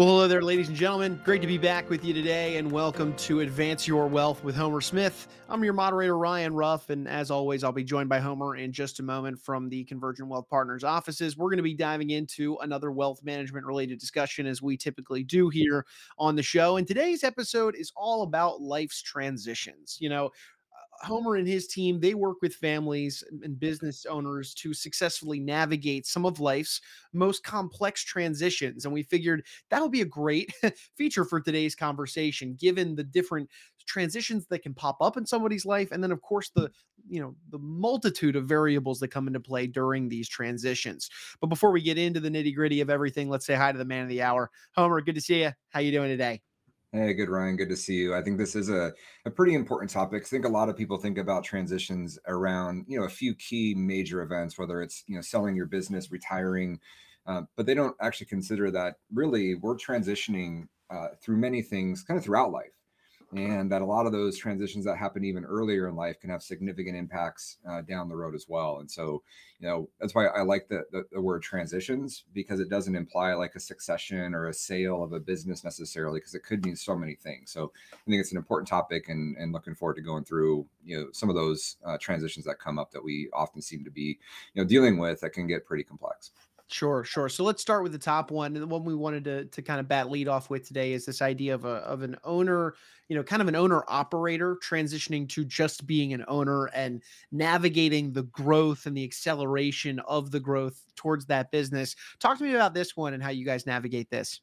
Well, hello there, ladies and gentlemen. Great to be back with you today, and welcome to Advance Your Wealth with Homer Smith. I'm your moderator, Ryan Ruff, and as always, I'll be joined by Homer in just a moment from the Convergent Wealth Partners offices. We're going to be diving into another wealth management related discussion, as we typically do here on the show. And today's episode is all about life's transitions. You know, Homer and his team, they work with families and business owners to successfully navigate some of life's most complex transitions. And we figured that would be a great feature for today's conversation, given the different transitions that can pop up in somebody's life. And then, of course, the, mm-hmm. you know, the multitude of variables that come into play during these transitions. But before we get into the nitty gritty of everything, let's say hi to the man of the hour. Homer, good to see you. How you doing today? Hey, good, Ryan. Good to see you. I think this is a, a pretty important topic. I think a lot of people think about transitions around, you know, a few key major events, whether it's, you know, selling your business, retiring, uh, but they don't actually consider that really we're transitioning uh, through many things kind of throughout life and that a lot of those transitions that happen even earlier in life can have significant impacts uh, down the road as well. And so, you know, that's why I like the, the, the word transitions because it doesn't imply like a succession or a sale of a business necessarily, because it could mean so many things. So I think it's an important topic, and and looking forward to going through you know some of those uh, transitions that come up that we often seem to be you know dealing with that can get pretty complex. Sure, sure. So let's start with the top one. And the one we wanted to, to kind of bat lead off with today is this idea of a of an owner, you know, kind of an owner operator transitioning to just being an owner and navigating the growth and the acceleration of the growth towards that business. Talk to me about this one and how you guys navigate this.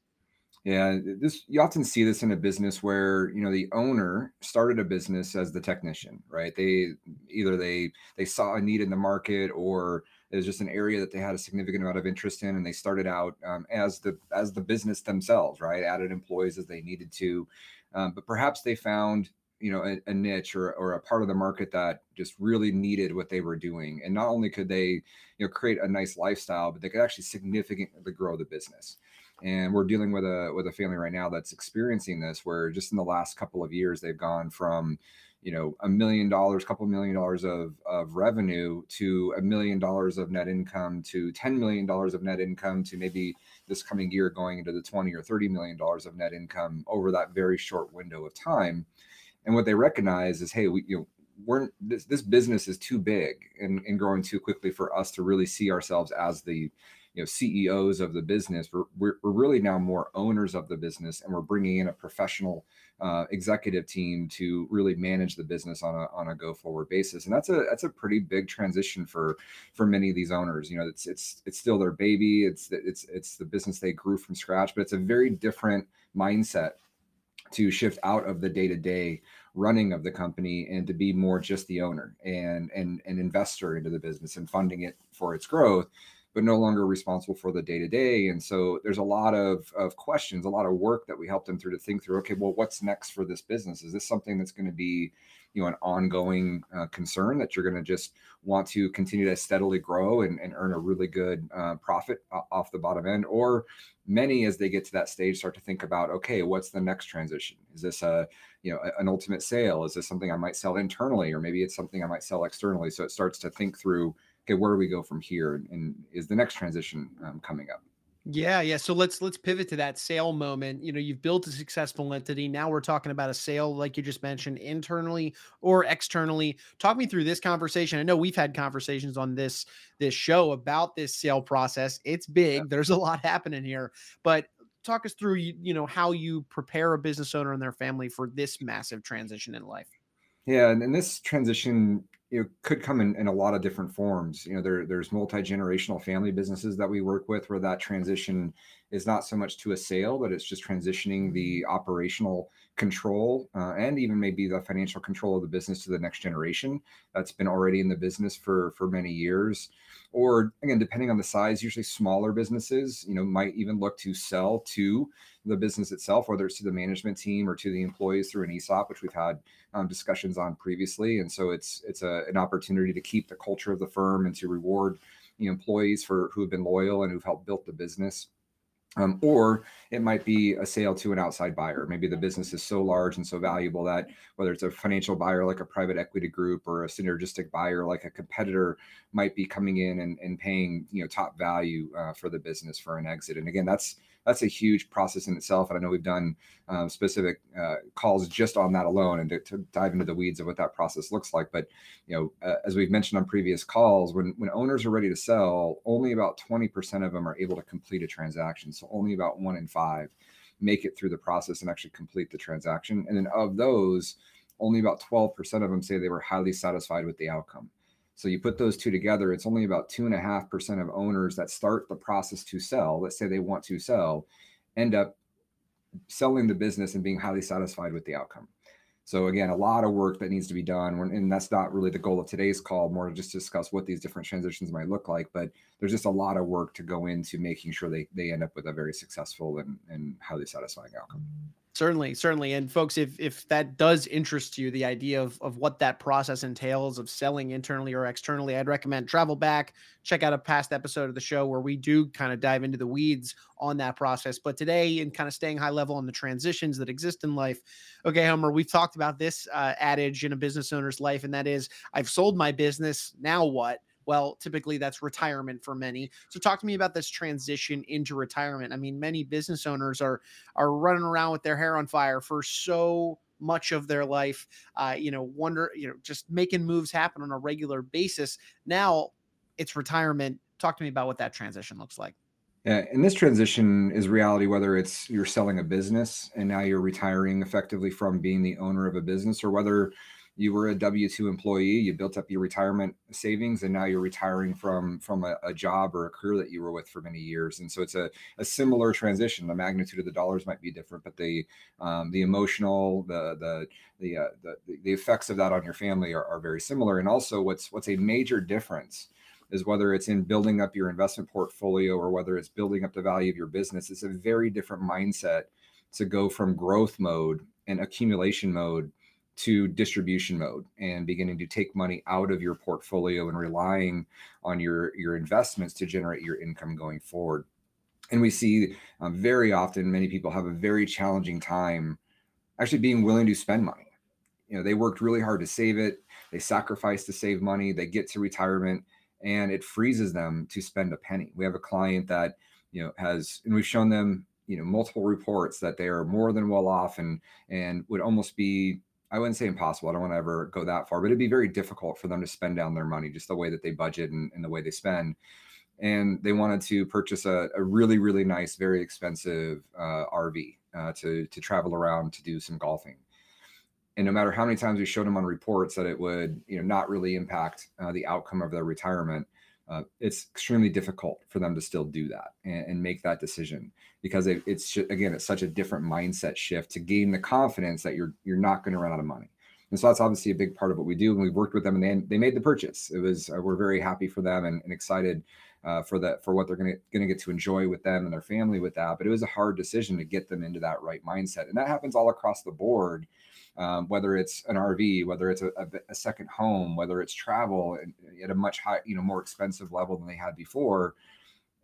Yeah, this you often see this in a business where you know the owner started a business as the technician, right? They either they they saw a need in the market or it was just an area that they had a significant amount of interest in, and they started out um, as the as the business themselves, right? Added employees as they needed to, um, but perhaps they found you know a, a, niche or, or a part of the market that just really needed what they were doing and not only could they you know create a nice lifestyle but they could actually significantly grow the business and we're dealing with a with a family right now that's experiencing this where just in the last couple of years they've gone from you know a million dollars couple million dollars of of revenue to a million dollars of net income to 10 million dollars of net income to maybe this coming year going into the 20 or 30 million dollars of net income over that very short window of time and what they recognize is hey we you know we're this, this business is too big and, and growing too quickly for us to really see ourselves as the you know CEOs of the business. We're, we're, we're really now more owners of the business, and we're bringing in a professional uh, executive team to really manage the business on a on a go forward basis. And that's a that's a pretty big transition for for many of these owners. You know, it's it's it's still their baby. It's it's it's the business they grew from scratch, but it's a very different mindset to shift out of the day to day running of the company and to be more just the owner and and an investor into the business and funding it for its growth but no longer responsible for the day to day. And so there's a lot of, of questions, a lot of work that we help them through to think through, okay, well, what's next for this business? Is this something that's going to be, you know, an ongoing uh, concern that you're going to just want to continue to steadily grow and, and earn a really good uh, profit off the bottom end? Or many, as they get to that stage, start to think about, okay, what's the next transition? Is this a, you know, an ultimate sale? Is this something I might sell internally, or maybe it's something I might sell externally? So it starts to think through okay, where do we go from here? And is the next transition um, coming up? Yeah, yeah. So let's let's pivot to that sale moment. You know, you've built a successful entity. Now we're talking about a sale, like you just mentioned, internally or externally. Talk me through this conversation. I know we've had conversations on this this show about this sale process. It's big. Yeah. There's a lot happening here, but talk us through you, you know how you prepare a business owner and their family for this massive transition in life. Yeah, and, and this transition you know could come in, in a lot of different forms. You know there there's multi-generational family businesses that we work with where that transition is not so much to a sale but it's just transitioning the operational control uh, and even maybe the financial control of the business to the next generation that's been already in the business for for many years. Or again depending on the size usually smaller businesses you know might even look to sell to the business itself whether it's to the management team or to the employees through an esop which we've had um, discussions on previously. And so it's it's a, an opportunity to keep the culture of the firm and to reward the employees for who have been loyal and who've helped build the business Um, or it might be a sale to an outside buyer. Maybe the business is so large and so valuable that whether it's a financial buyer like a private equity group or a synergistic buyer like a competitor might be coming in and, and paying you know top value uh, for the business for an exit. And again, that's that's a huge process in itself. And I know we've done um, specific uh, calls just on that alone and to, to, dive into the weeds of what that process looks like. But you know, uh, as we've mentioned on previous calls, when when owners are ready to sell, only about 20% of them are able to complete a transaction. So only about one in five make it through the process and actually complete the transaction. And then of those, only about 12% of them say they were highly satisfied with the outcome. So you put those two together, it's only about two and a half percent of owners that start the process to sell, let's say they want to sell, end up selling the business and being highly satisfied with the outcome. So again, a lot of work that needs to be done, and that's not really the goal of today's call. More to just discuss what these different transitions might look like. But there's just a lot of work to go into making sure they they end up with a very successful and, and highly satisfying outcome. Certainly, certainly. And folks, if if that does interest you, the idea of, of what that process entails of selling internally or externally, I'd recommend travel back, check out a past episode of the show where we do kind of dive into the weeds on that process. But today, in kind of staying high level on the transitions that exist in life, okay, Homer, we've talked about this uh, adage in a business owner's life, and that is, I've sold my business. Now what? Well typically that's retirement for many. So talk to me about this transition into retirement. I mean many business owners are are running around with their hair on fire for so much of their life uh, you know wonder you know just making moves happen on a regular basis. Now it's retirement. Talk to me about what that transition looks like. Yeah, and this transition is reality whether it's you're selling a business and now you're retiring effectively from being the owner of a business or whether you were a W two employee, you built up your retirement savings, and now you're retiring from from a, a, job or a career that you were with for many years. And so it's a, a similar transition. The magnitude of the dollars might be different, but the um, the emotional, the the the, uh, the the effects of that on your family are, are very similar. And also, what's what's a major difference is whether it's in building up your investment portfolio or whether it's building up the value of your business. It's a very different mindset to go from growth mode and accumulation mode to distribution mode and beginning to take money out of your portfolio and relying on your your investments to generate your income going forward. And we see um, very often many people have a very challenging time actually being willing to spend money. You know they worked really hard to save it they sacrifice to save money they get to retirement and it freezes them to spend a penny. We have a client that you know has and we've shown them you know multiple reports that they are more than well off and and would almost be I wouldn't say impossible. I don't want to ever go that far, but it'd be very difficult for them to spend down their money, just the way that they budget and, and the way they spend. And they wanted to purchase a, a really, really nice, very expensive uh, RV uh, to to travel around to do some golfing. And no matter how many times we showed them on reports that it would, you know, not really impact uh, the outcome of their retirement, uh, it's extremely difficult for them to still do that and, and make that decision because it, it's again it's such a different mindset shift to gain the confidence that you're you're not going to run out of money. And so that's obviously a big part of what we do and we've worked with them and they, they made the purchase. It was uh, we're very happy for them and, and excited uh, for that for what they're going to get to enjoy with them and their family with that but it was a hard decision to get them into that right mindset and that happens all across the board um, whether it's an RV, whether it's a, a, a, second home, whether it's travel at a much high, you know, more expensive level than they had before,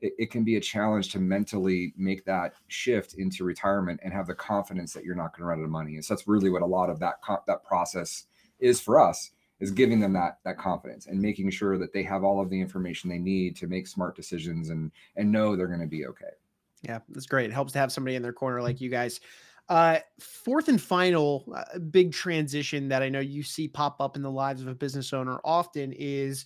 it, it, can be a challenge to mentally make that shift into retirement and have the confidence that you're not going to run out of money. And so that's really what a lot of that that process is for us is giving them that that confidence and making sure that they have all of the information they need to make smart decisions and and know they're going to be okay. Yeah, that's great. It helps to have somebody in their corner like you guys. Uh, fourth and final uh, big transition that I know you see pop up in the lives of a business owner often is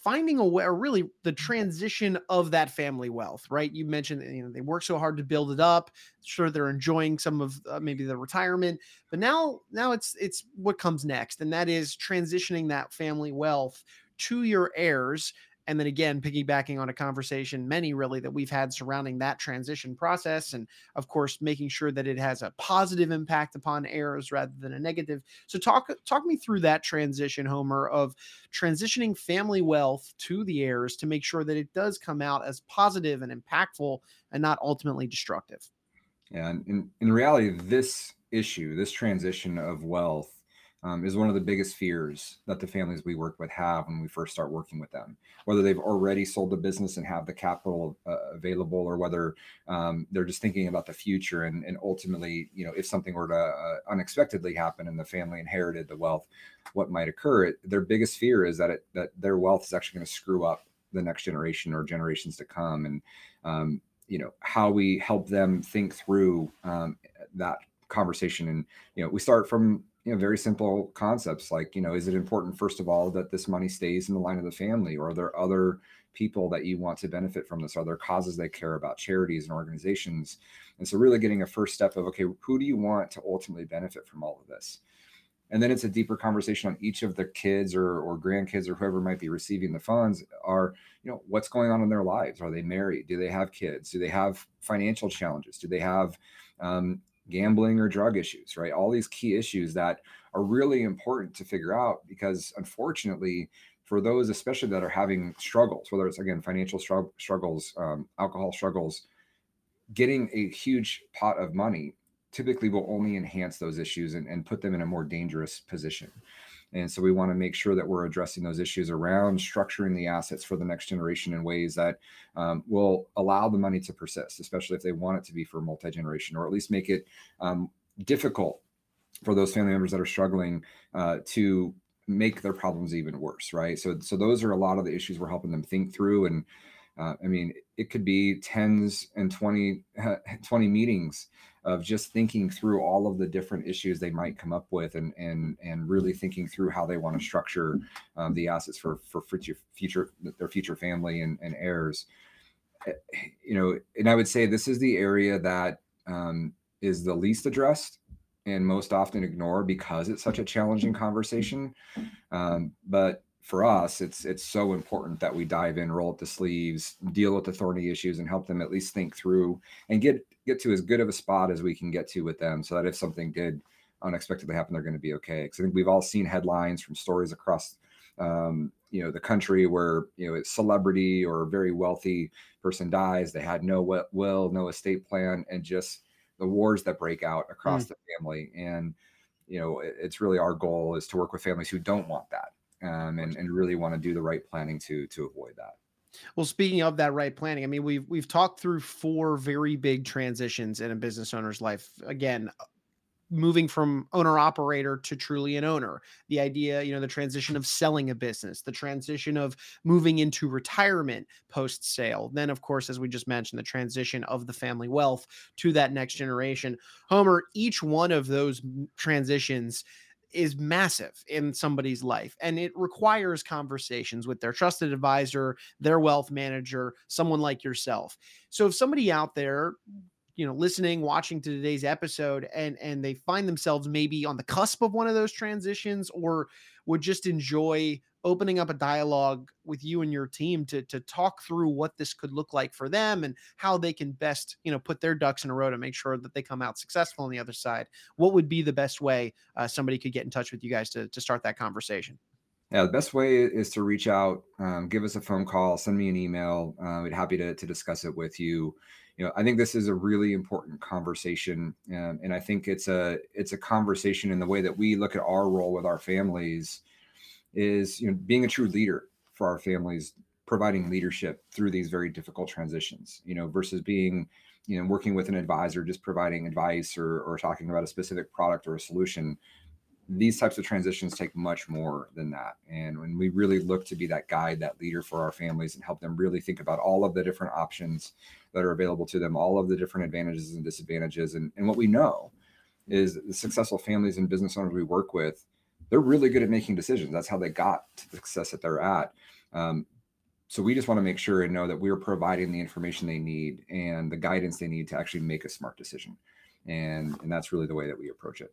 finding a way, or really the transition of that family wealth, right? You mentioned you know they work so hard to build it up. Sure, they're enjoying some of uh, maybe the retirement, but now now it's it's what comes next, and that is transitioning that family wealth to your heirs and then again piggybacking on a conversation many really that we've had surrounding that transition process and of course making sure that it has a positive impact upon heirs rather than a negative. So talk talk me through that transition homer of transitioning family wealth to the heirs to make sure that it does come out as positive and impactful and not ultimately destructive. Yeah and in, in reality this issue this transition of wealth um, is one of the biggest fears that the families we work with have when we first start working with them. Whether they've already sold the business and have the capital uh, available, or whether um, they're just thinking about the future and, and ultimately, you know, if something were to uh, unexpectedly happen and the family inherited the wealth, what might occur? Their biggest fear is that it, that their wealth is actually going to screw up the next generation or generations to come, and um, you know how we help them think through um, that conversation and you know we start from you know very simple concepts like you know is it important first of all that this money stays in the line of the family or are there other people that you want to benefit from this? Are there causes they care about charities and organizations? And so really getting a first step of okay who do you want to ultimately benefit from all of this? And then it's a deeper conversation on each of the kids or, or grandkids or whoever might be receiving the funds are you know what's going on in their lives? Are they married? Do they have kids? Do they have financial challenges? Do they have um, gambling or drug issues, right? All these key issues that are really important to figure out because unfortunately, for those especially that are having struggles, whether it's again financial struggles, um, alcohol struggles, getting a huge pot of money typically will only enhance those issues and, and put them in a more dangerous position. And so we want to make sure that we're addressing those issues around structuring the assets for the next generation in ways that um, will allow the money to persist, especially if they want it to be for multi generation, or at least make it um, difficult for those family members that are struggling uh, to make their problems even worse, right? So, so those are a lot of the issues we're helping them think through. And uh, I mean, it could be tens and 20, 20 meetings of just thinking through all of the different issues they might come up with and and and really thinking through how they want to structure um, the assets for for future future their future family and, and heirs. Eh, you know and i would say this is the area that um, is the least addressed and most often ignored because it's such a challenging conversation. Um, but for us it's it's so important that we dive in roll up the sleeves deal with the thorny issues and help them at least think through and get get to as good of a spot as we can get to with them so that if something did unexpectedly happen, they're going to be okay. Because I think we've all seen headlines from stories across, um, you know, the country where you know a celebrity or a very wealthy person dies, they had no will, no estate plan, and just the wars that break out across mm. the family. And you know, it's really our goal is to work with families who don't want that, um, and and really want to do the right planning to to avoid that. Well, speaking of that right planning, I mean we've we've talked through four very big transitions in a business owner's life. Again, moving from owner operator to truly an owner the idea you know the transition of selling a business the transition of moving into retirement post sale then of course as we just mentioned the transition of the family wealth to that next generation homer each one of those transitions is massive in somebody's life and it requires conversations with their trusted advisor, their wealth manager, someone like yourself. So if somebody out there you know listening watching to today's episode and and they find themselves maybe on the cusp of one of those transitions or would just enjoy opening up a dialogue with you and your team to to talk through what this could look like for them and how they can best you know put their ducks in a row to make sure that they come out successful on the other side. What would be the best way uh, somebody could get in touch with you guys to, to start that conversation? Yeah the best way is to reach out um, give us a phone call send me an email uh, we'd happy to, to discuss it with you you know i think this is a really important conversation um, and i think it's a it's a conversation in the way that we look at our role with our families is you know being a true leader for our families providing leadership through these very difficult transitions you know versus being you know working with an advisor just providing advice or, or talking about a specific product or a solution these types of transitions take much more than that and when we really look to be that guide that leader for our families and help them really think about all of the different options that are available to them all of the different advantages and disadvantages and, and what we know is the successful families and business owners we work with they're really good at making decisions. That's how they got to the success that they're at. Um, so we just want to make sure and know that we're providing the information they need and the guidance they need to actually make a smart decision. And and that's really the way that we approach it.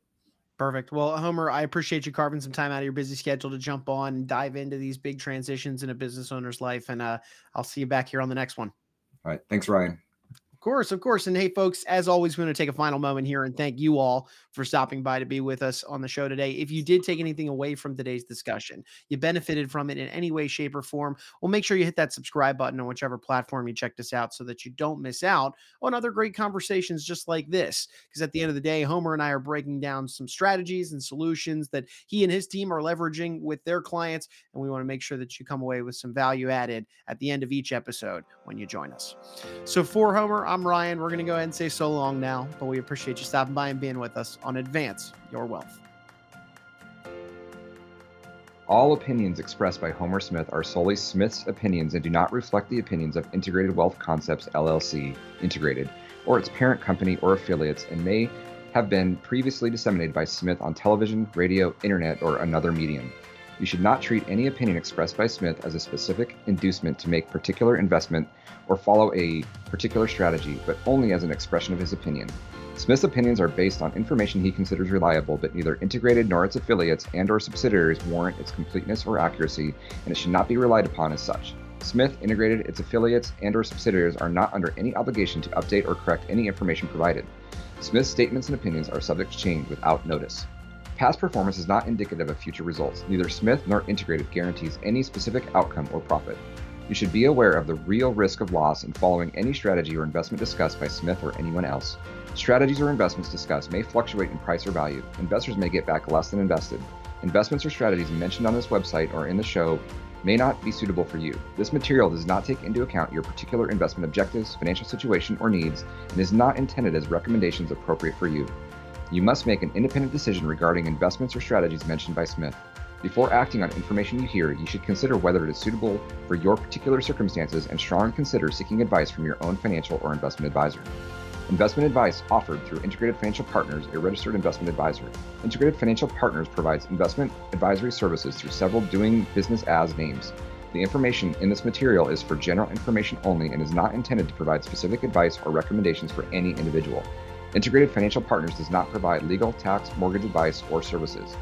Perfect. Well, Homer, I appreciate you carving some time out of your busy schedule to jump on and dive into these big transitions in a business owner's life. And uh, I'll see you back here on the next one. All right. Thanks, Ryan. Course, of course. And hey, folks, as always, we want to take a final moment here and thank you all for stopping by to be with us on the show today. If you did take anything away from today's discussion, you benefited from it in any way, shape, or form, well, make sure you hit that subscribe button on whichever platform you checked us out so that you don't miss out on other great conversations just like this. Because at the end of the day, Homer and I are breaking down some strategies and solutions that he and his team are leveraging with their clients. And we want to make sure that you come away with some value added at the end of each episode when you join us. So for Homer, I'm Ryan. We're going to go ahead and say so long now, but we appreciate you stopping by and being with us on Advance Your Wealth. All opinions expressed by Homer Smith are solely Smith's opinions and do not reflect the opinions of Integrated Wealth Concepts LLC, Integrated, or its parent company or affiliates, and may have been previously disseminated by Smith on television, radio, internet, or another medium. You should not treat any opinion expressed by Smith as a specific inducement to make particular investment or follow a particular strategy, but only as an expression of his opinion. Smith's opinions are based on information he considers reliable, but neither integrated nor its affiliates and or subsidiaries warrant its completeness or accuracy, and it should not be relied upon as such. Smith Integrated, its affiliates, and or subsidiaries are not under any obligation to update or correct any information provided. Smith's statements and opinions are subject to change without notice. Past performance is not indicative of future results. Neither Smith nor Integrated guarantees any specific outcome or profit. You should be aware of the real risk of loss in following any strategy or investment discussed by Smith or anyone else. Strategies or investments discussed may fluctuate in price or value. Investors may get back less than invested. Investments or strategies mentioned on this website or in the show may not be suitable for you. This material does not take into account your particular investment objectives, financial situation, or needs, and is not intended as recommendations appropriate for you. You must make an independent decision regarding investments or strategies mentioned by Smith. Before acting on information you hear, you should consider whether it is suitable for your particular circumstances and strongly consider seeking advice from your own financial or investment advisor. Investment advice offered through Integrated Financial Partners, a registered investment advisor. Integrated Financial Partners provides investment advisory services through several doing business as names. The information in this material is for general information only and is not intended to provide specific advice or recommendations for any individual. Integrated Financial Partners does not provide legal, tax, mortgage advice, or services.